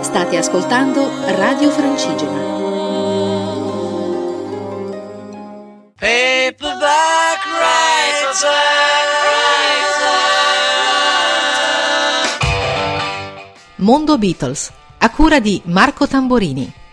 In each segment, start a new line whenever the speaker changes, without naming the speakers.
State ascoltando Radio Francigena. Paperback writer. Mondo Beatles, a cura di Marco Tamborini.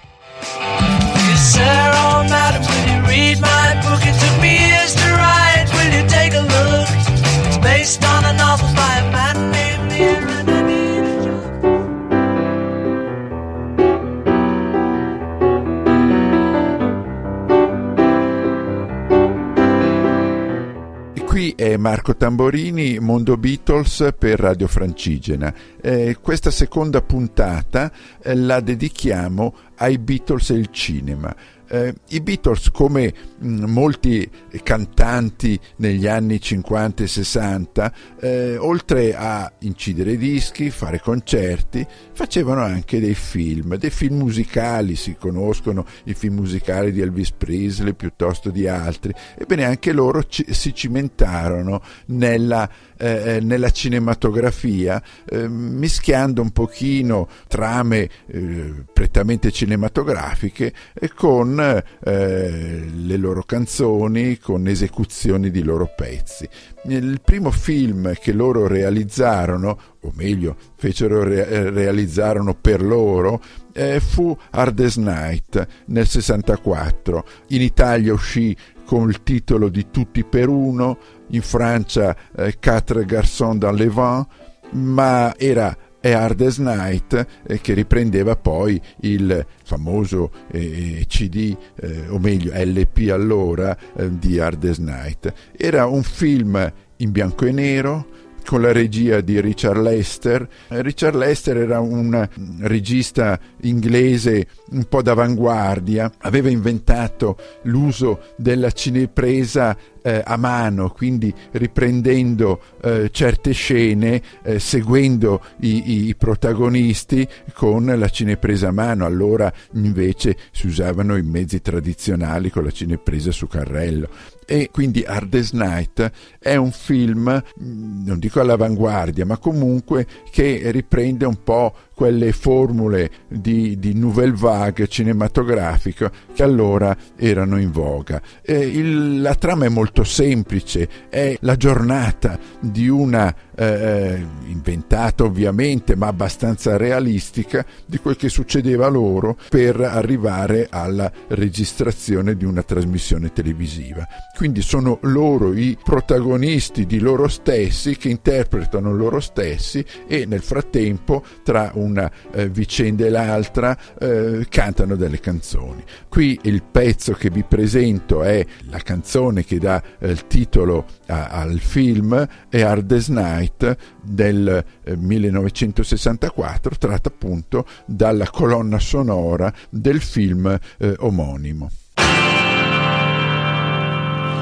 Marco Tamborini, Mondo Beatles per Radio Francigena. Eh, questa seconda puntata eh, la dedichiamo ai Beatles e il cinema. Eh, I Beatles, come mh, molti cantanti negli anni 50 e 60, eh, oltre a incidere dischi, fare concerti, facevano anche dei film, dei film musicali, si conoscono i film musicali di Elvis Presley piuttosto di altri. Ebbene, anche loro ci, si cimentarono nella, eh, nella cinematografia, eh, mischiando un pochino trame eh, prettamente cinematografiche con eh, le loro canzoni, con esecuzioni di loro pezzi. Il primo film che loro realizzarono, o meglio, fecero re- realizzarono per loro, eh, fu Hardest Night nel 64. In Italia uscì con il titolo di Tutti per uno, in Francia eh, Quatre garçons dans le vent, ma era e Hardest Night eh, che riprendeva poi il famoso eh, CD eh, o meglio LP allora eh, di Hardest Night. Era un film in bianco e nero con la regia di Richard Lester. Richard Lester era un regista inglese un po' d'avanguardia, aveva inventato l'uso della cinepresa eh, a mano, quindi riprendendo eh, certe scene, eh, seguendo i, i, protagonisti con la cinepresa a mano. Allora invece si usavano i mezzi tradizionali con la cinepresa su carrello. E quindi Hardest Night è un film, mm, non dico all'avanguardia, ma comunque che riprende un po' quelle formule di, di nouvelle vague cinematografica che allora erano in voga. Il, la trama è molto semplice, è la giornata di una eh, eh, inventata ovviamente, ma abbastanza realistica, di quel che succedeva loro per arrivare alla registrazione di una trasmissione televisiva. Quindi sono loro i protagonisti di loro stessi che interpretano loro stessi e nel frattempo tra una eh, vicenda e l'altra eh, cantano delle canzoni. Qui il pezzo che vi presento è la canzone che dà eh, il titolo a, al film è Hardest Night del 1964, eh, tratta appunto dalla colonna sonora del film eh, omonimo.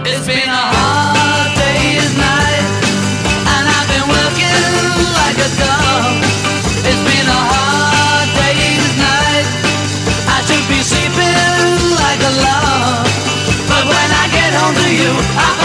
It's been a hard day's night And I've been working like a dog log But when I get home to you I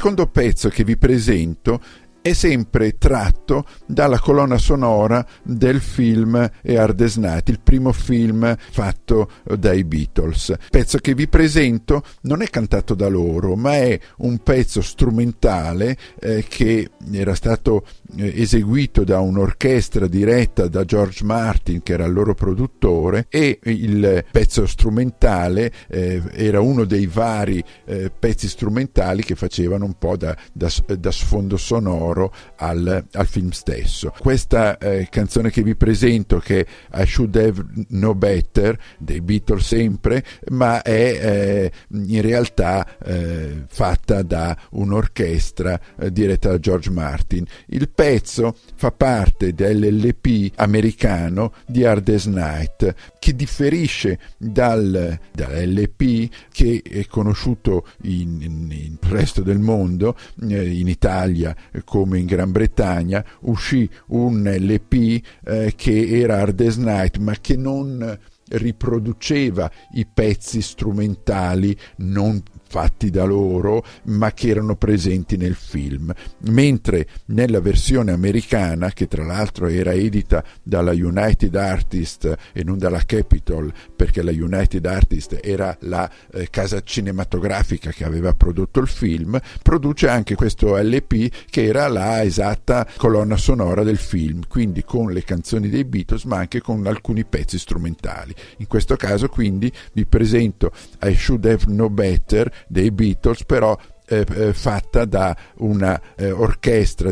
secondo pezzo che vi presento è sempre tratto dalla colonna sonora del film A Hard as Night, il primo film fatto dai Beatles. Il pezzo che vi presento non è cantato da loro, ma è un pezzo strumentale eh, che era stato eh, eseguito da un'orchestra diretta da George Martin, che era il loro produttore, e il pezzo strumentale eh, era uno dei vari eh, pezzi strumentali che facevano un po' da, da, da sfondo sonoro sonoro al, al film stesso. Questa eh, canzone che vi presento, che I Should Have No Better, dei Beatles sempre, ma è eh, in realtà eh, fatta da un'orchestra eh, diretta da George Martin. Il pezzo fa parte dell'LP americano di Hard as Night, che differisce dal, dall'LP che è conosciuto in, in, in resto del mondo, eh, in Italia come in Gran Bretagna, uscì un LP eh, che era Hard as Night ma che non riproduceva i pezzi strumentali non fatti da loro ma che erano presenti nel film, mentre nella versione americana, che tra l'altro era edita dalla United Artists e non dalla Capitol, perché la United Artists era la eh, casa cinematografica che aveva prodotto il film, produce anche questo LP che era la esatta colonna sonora del film, quindi con le canzoni dei Beatles ma anche con alcuni pezzi strumentali. In questo caso quindi vi presento I Should Have No Better dei Beatles, però eh, eh, fatta da una eh,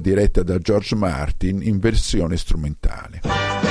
diretta da George Martin in versione strumentale.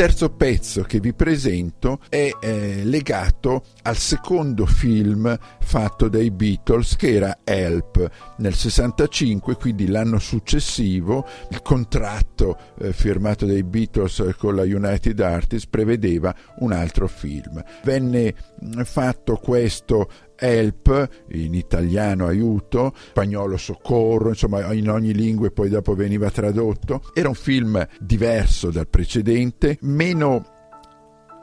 Terzo pezzo che vi presento è eh, legato al secondo film fatto dai Beatles che era Help nel 65, quindi l'anno successivo il contratto eh, firmato dai Beatles con la United Artists prevedeva un altro film. Venne mm, fatto questo help, in italiano aiuto, spagnolo soccorro, insomma in ogni lingua poi dopo veniva tradotto. Era un film diverso dal precedente, meno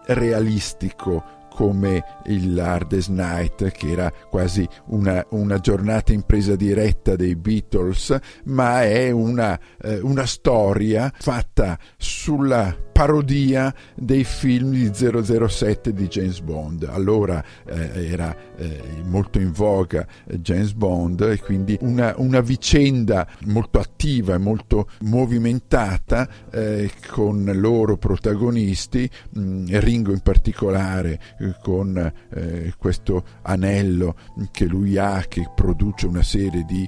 realistico come il Hardest Night, che era quasi una, una giornata in presa diretta dei Beatles, ma è una, eh, una storia fatta sulla parodia dei film di 007 di James Bond. Allora eh, era eh, molto in voga eh, James Bond e quindi una, una, vicenda molto attiva e molto movimentata eh, con loro protagonisti, mh, mm, Ringo in particolare con eh, questo anello che lui ha che produce una serie di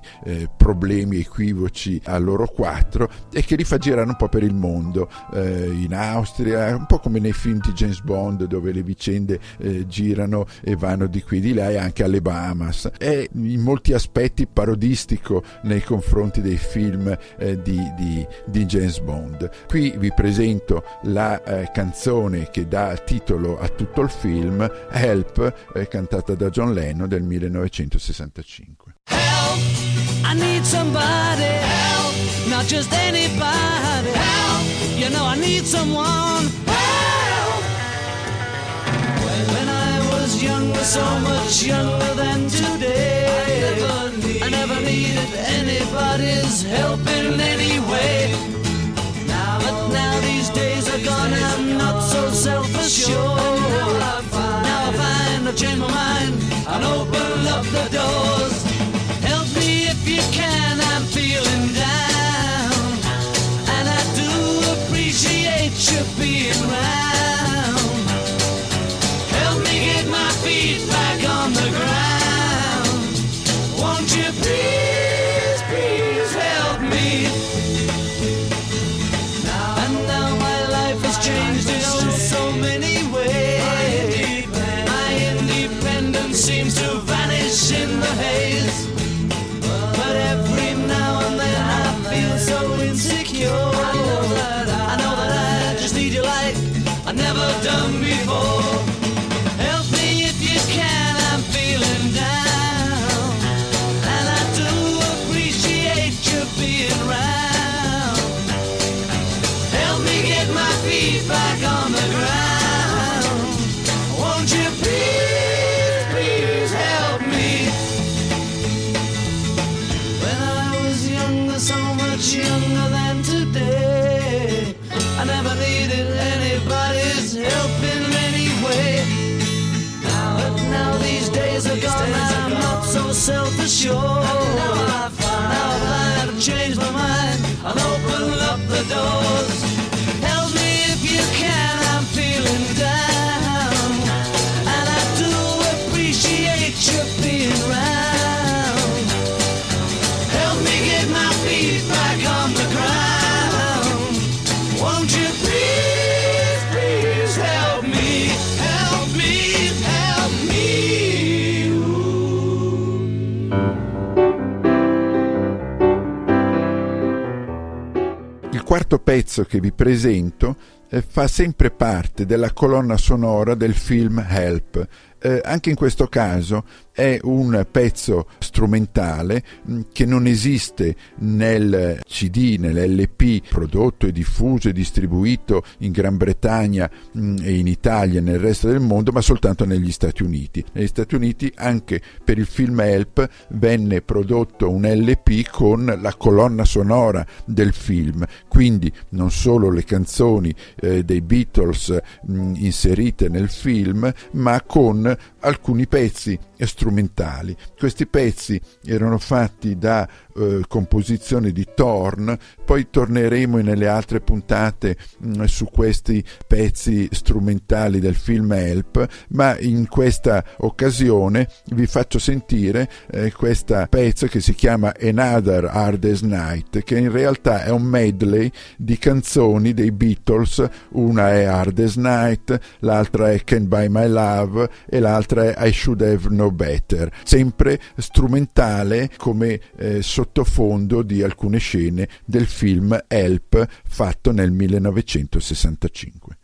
problemi equivoci a loro quattro e che li fa girare un po' per il mondo in Austria, un po' come nei film di James Bond dove le vicende eh, girano e vanno di qui di là e anche alle Bahamas. È in molti aspetti parodistico nei confronti dei film eh, di, di, di, James Bond. Qui vi presento la eh, canzone che dà titolo a tutto il film, Help, eh, cantata da John Lennon del 1965. Help, I need somebody help, not just anybody help. You know I so much younger than today, I never, need, I never needed anybody's help in any way. But now these days are gone, I'm not so self-assured. I've my mind and open up the doors. Help me if you can, I'm feeling down. And I do appreciate you being round. 就 Il quarto pezzo che vi presento eh, fa sempre parte della colonna sonora del film Help. Eh, anche in questo caso è un pezzo strumentale mh, che non esiste nel CD, nell'LP prodotto e diffuso e distribuito in Gran Bretagna mh, e in Italia e nel resto del mondo, ma soltanto negli Stati Uniti. Negli Stati Uniti anche per il film Help venne prodotto un LP con la colonna sonora del film, quindi non solo le canzoni eh, dei Beatles mh, inserite nel film, ma con alcuni pezzi strumentali. Questi pezzi erano fatti da eh, composizioni di Thorn, poi torneremo nelle altre puntate mh, su questi pezzi strumentali del film Help, ma in questa occasione vi faccio sentire eh, questo pezzo che si chiama Another Hardest Night, che in realtà è un medley di canzoni dei Beatles, una è Hardest Night, l'altra è Can't Buy My Love e l'altra è I Should Have Better, sempre strumentale come eh, sottofondo di alcune scene del film Help fatto nel 1965.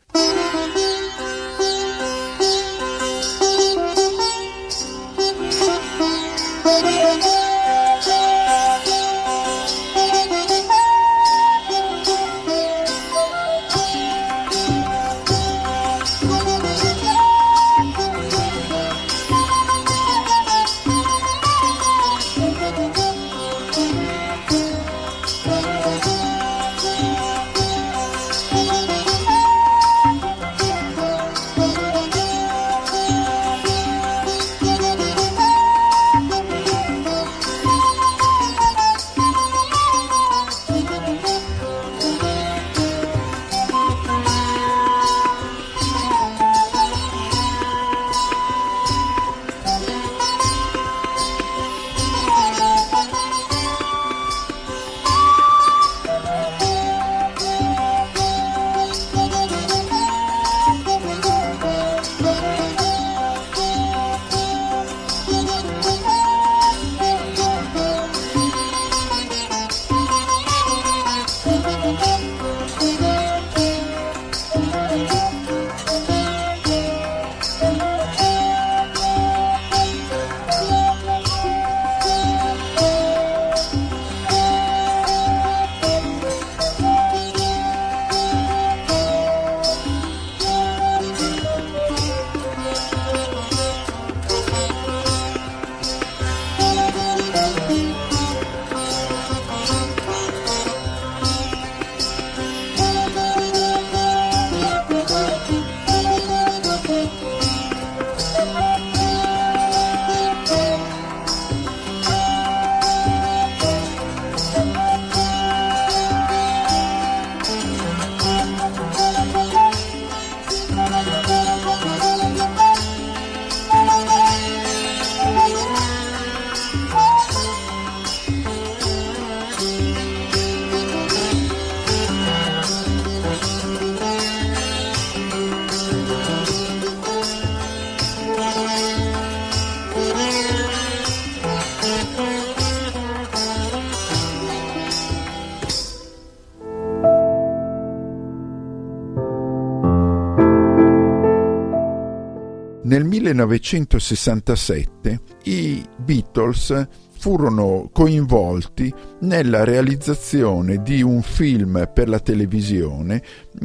1967 i Beatles furono coinvolti nella realizzazione di un film per la televisione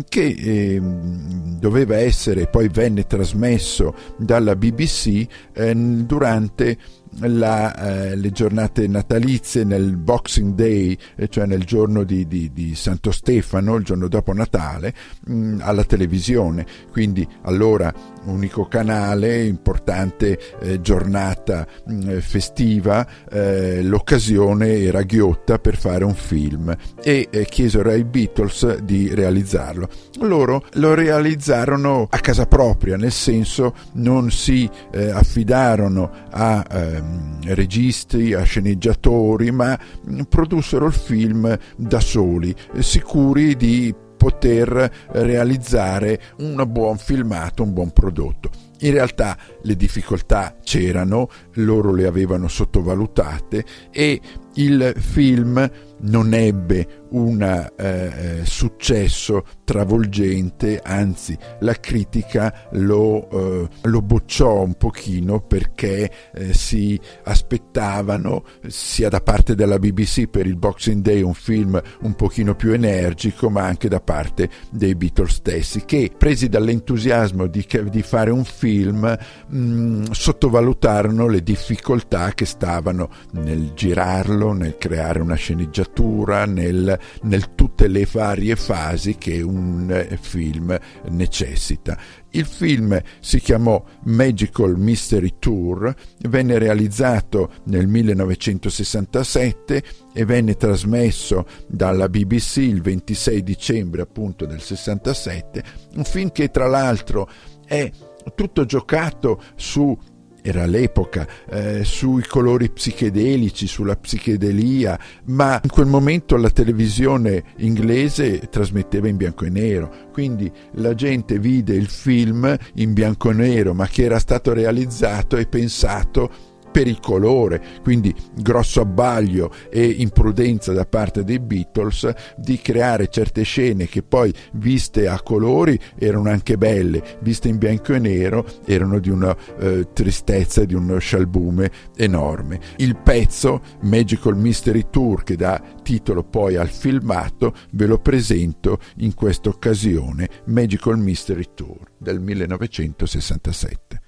che eh, doveva essere, poi venne trasmesso dalla BBC eh, durante la, eh, le giornate natalizie nel Boxing Day, eh, cioè nel giorno di, di, di, Santo Stefano, il giorno dopo Natale, mh, mm, alla televisione. Quindi allora unico canale, importante eh, giornata mh, mm, festiva, eh, l'occasione era ghiotta per fare un film e eh, chiesero ai Beatles di realizzarlo. Loro lo realizzarono a casa propria, nel senso non si eh, affidarono a ehm, registi, a sceneggiatori, ma mh, produssero il film da soli, sicuri di poter realizzare un buon filmato, un buon prodotto. In realtà le difficoltà c'erano, loro le avevano sottovalutate e il film non ebbe un eh, eh, successo travolgente, anzi la critica lo, eh, lo bocciò un pochino perché eh, si aspettavano sia da parte della BBC per il Boxing Day un film un pochino più energico, ma anche da parte dei Beatles stessi che presi dall'entusiasmo di, di fare un film mh, mm, sottovalutarono le difficoltà che stavano nel girarlo, nel creare una sceneggiatura, nel nel tutte le varie fasi che un eh, film necessita. Il film si chiamò Magical Mystery Tour, venne realizzato nel 1967 e venne trasmesso dalla BBC il 26 dicembre appunto del 67, un film che tra l'altro è tutto giocato su era l'epoca, eh, sui colori psichedelici, sulla psichedelia, ma in quel momento la televisione inglese trasmetteva in bianco e nero, quindi la gente vide il film in bianco e nero, ma che era stato realizzato e pensato per il colore, quindi grosso abbaglio e imprudenza da parte dei Beatles di creare certe scene che poi viste a colori erano anche belle, viste in bianco e nero erano di una eh, tristezza, di uno scialbume enorme. Il pezzo Magical Mystery Tour che dà titolo poi al filmato ve lo presento in questa occasione, Magical Mystery Tour del 1967.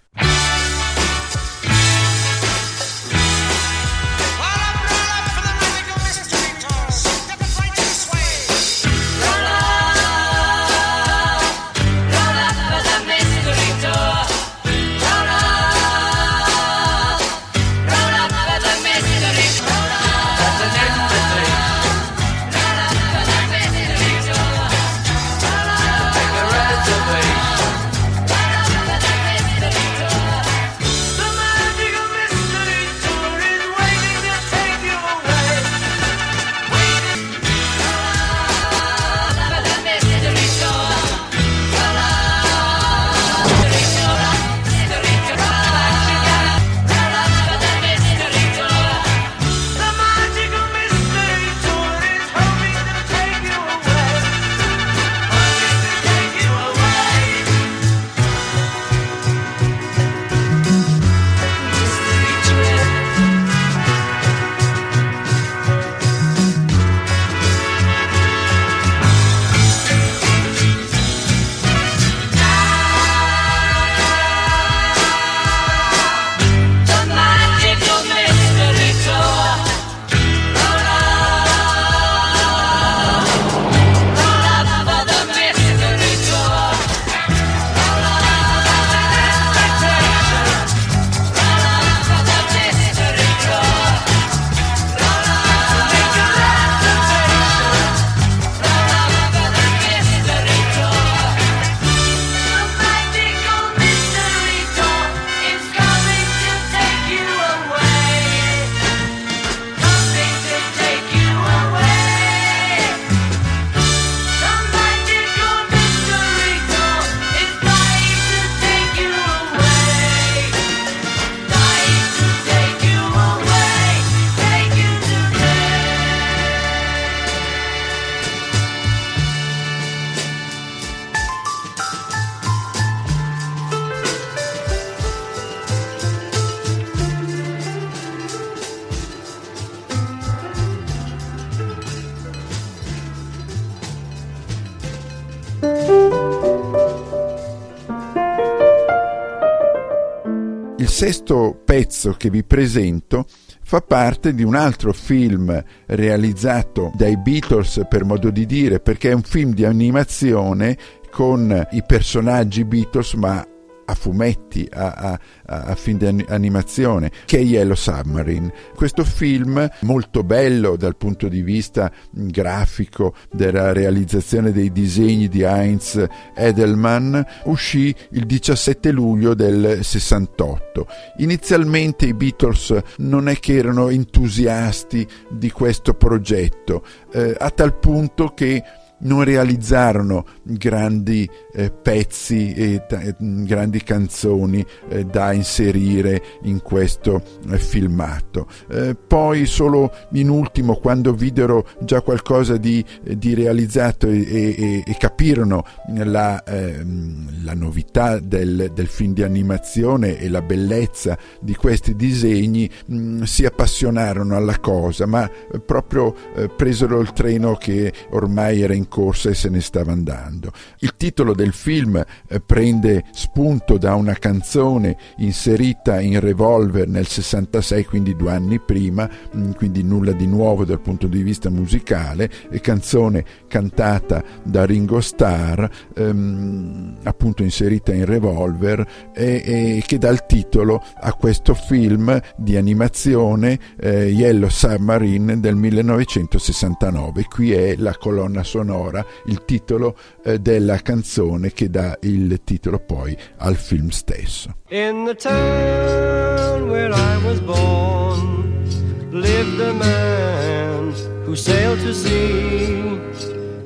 Sesto pezzo che vi presento fa parte di un altro film realizzato dai Beatles per modo di dire, perché è un film di animazione con i personaggi Beatles ma a fumetti, a, a, a, film di animazione, che è Yellow Submarine. Questo film, molto bello dal punto di vista grafico della realizzazione dei disegni di Heinz Edelman, uscì il 17 luglio del 68. Inizialmente i Beatles non è che erano entusiasti di questo progetto, eh, a tal punto che non realizzarono grandi eh, pezzi e t- grandi canzoni eh, da inserire in questo eh, filmato. Eh, poi solo in ultimo, quando videro già qualcosa di, eh, di realizzato e, e, e, capirono la, ehm, la novità del, del, film di animazione e la bellezza di questi disegni, mh, mm, si appassionarono alla cosa, ma eh, proprio presero il treno che ormai era in corsa e se ne stava andando. Il titolo del film eh, prende spunto da una canzone inserita in Revolver nel 66, quindi due anni prima, mm, quindi nulla di nuovo dal punto di vista musicale, canzone cantata da Ringo Starr, ehm, appunto inserita in Revolver, e, e, che dà il titolo a questo film di animazione eh, Yellow Submarine del 1969. Qui è la colonna sonora il titolo eh, della canzone che dà il titolo poi al film stesso. In the town where I was born lived a man who sailed to sea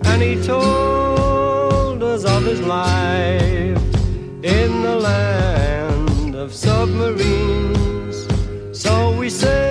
and he told us of his life in the land of submarines. So we sailed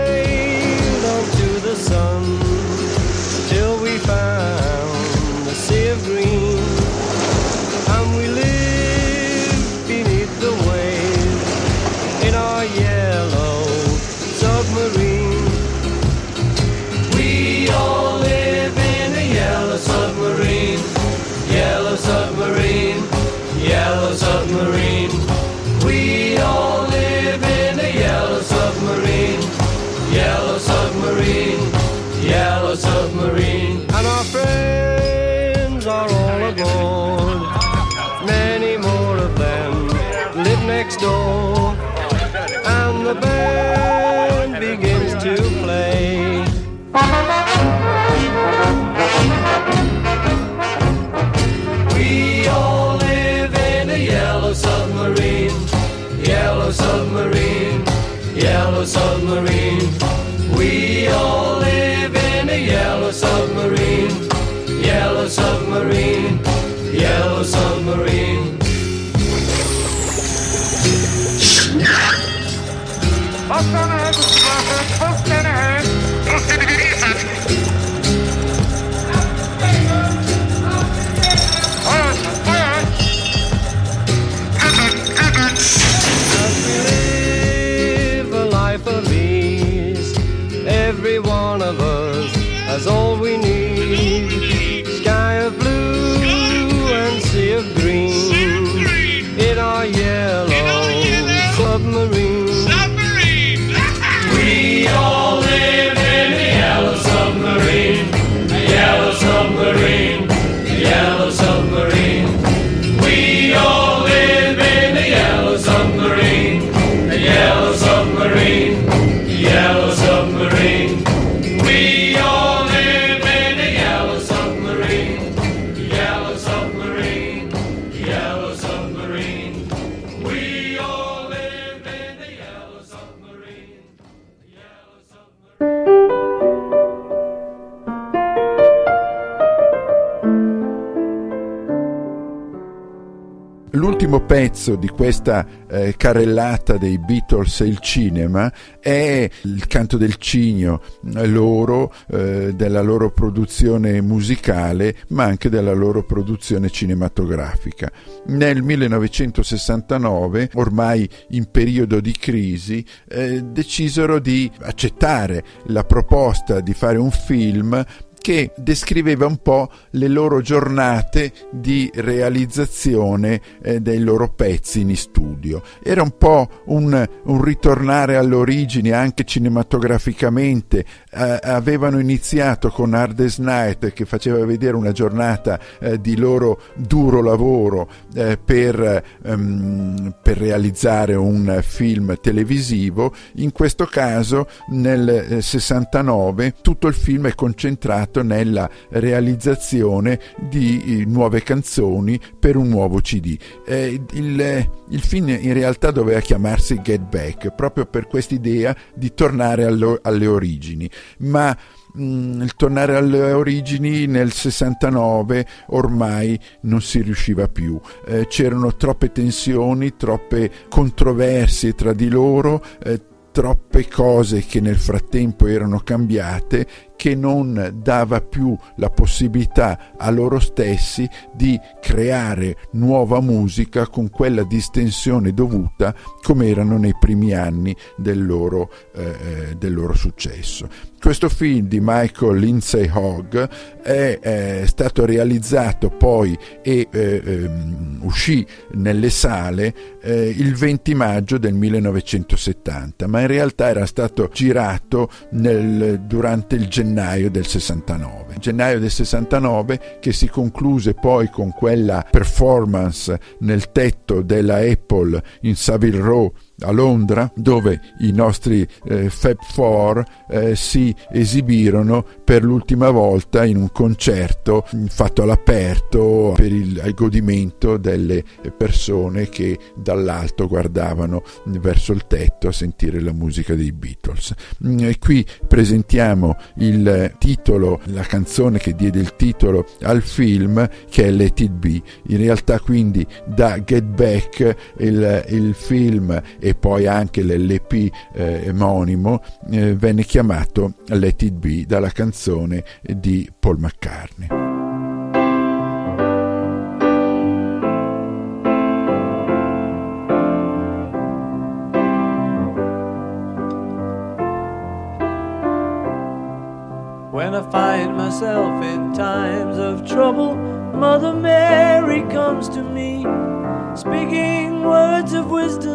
submarine. Every L'ultimo pezzo di questa eh, carrellata dei Beatles e il cinema è il canto del cigno loro, eh, della loro produzione musicale, ma anche della loro produzione cinematografica. Nel 1969, ormai in periodo di crisi, eh, decisero di accettare la proposta di fare un film che descriveva un po' le loro giornate di realizzazione eh, dei loro pezzi in studio. Era un po' un, un ritornare alle origini anche cinematograficamente. Eh, avevano iniziato con Hardest Night che faceva vedere una giornata eh, di loro duro lavoro eh, per, ehm, per realizzare un film televisivo. In questo caso nel 69 eh, tutto il film è concentrato impegnato nella realizzazione di eh, nuove canzoni per un nuovo CD. Eh, il, il, film in realtà doveva chiamarsi Get Back, proprio per quest'idea di tornare allo, alle origini, ma mm, il tornare alle origini nel 69 ormai non si riusciva più, eh, c'erano troppe tensioni, troppe controversie tra di loro, eh, troppe cose che nel frattempo erano cambiate che non dava più la possibilità a loro stessi di creare nuova musica con quella distensione dovuta come erano nei primi anni del loro, eh, eh del loro successo. Questo film di Michael Lindsay Hogg è, è stato realizzato poi e eh, ehm, uscì nelle sale eh, il 20 maggio del 1970, ma in realtà era stato girato nel, durante il gennaio del 69. Gennaio del 69 che si concluse poi con quella performance nel tetto della Apple in Savile Row a Londra dove i nostri eh, Fab Four eh, si esibirono per l'ultima volta in un concerto fatto all'aperto per il godimento delle persone che dall'alto guardavano verso il tetto a sentire la musica dei Beatles. Mm, e qui presentiamo il titolo, la canzone che diede il titolo al film che è Let It Be. In realtà quindi da Get Back il, il film e poi anche l'LP eh, omonimo eh, venne chiamato Let It Be dalla canzone di Paul McCartney. When I find myself in times of trouble, Mother Mary comes to me, speaking words of wisdom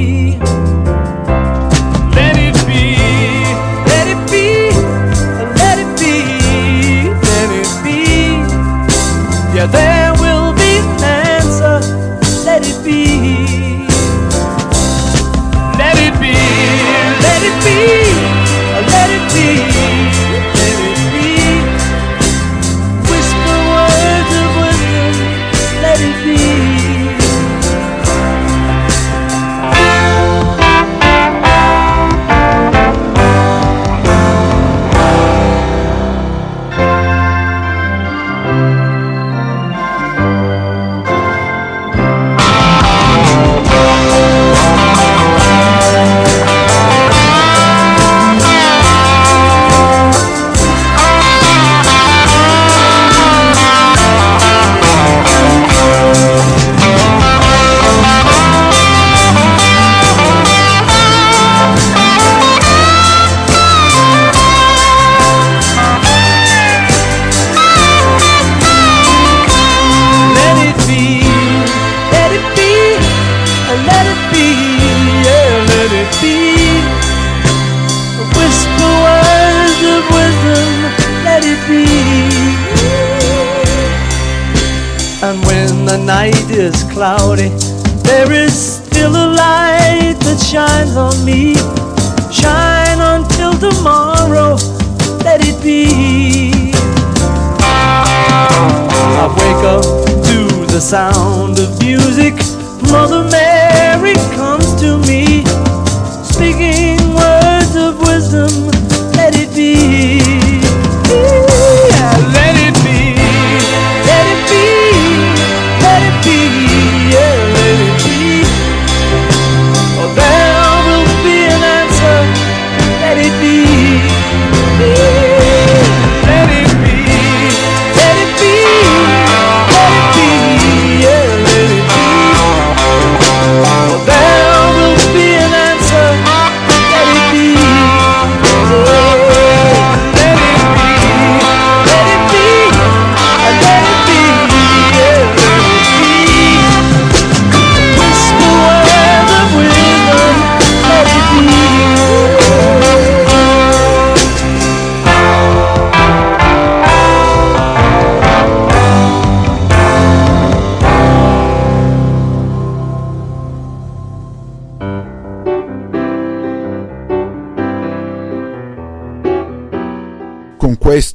the night is cloudy,
there is still a light that shines on me. Shine until tomorrow, let it be. I wake up to the sound of music. Mother Mary comes to me, speaking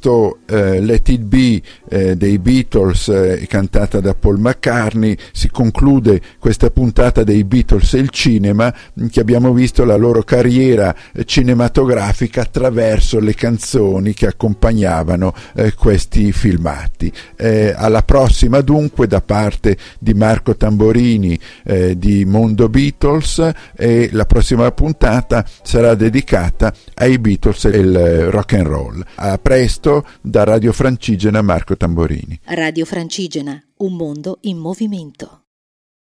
con questo eh, Let It Be eh, dei Eh, cantata da Paul McCartney si conclude questa puntata dei Beatles e il cinema mh, che abbiamo visto la loro carriera eh, cinematografica attraverso le canzoni che accompagnavano eh, questi filmati. Eh, alla prossima dunque da parte di Marco Tamborini eh, di Mondo Beatles e la prossima puntata sarà dedicata ai Beatles e il eh, rock and roll. A presto da Radio Francigena Marco Tamborini.
Radio Francigena, un mondo in movimento.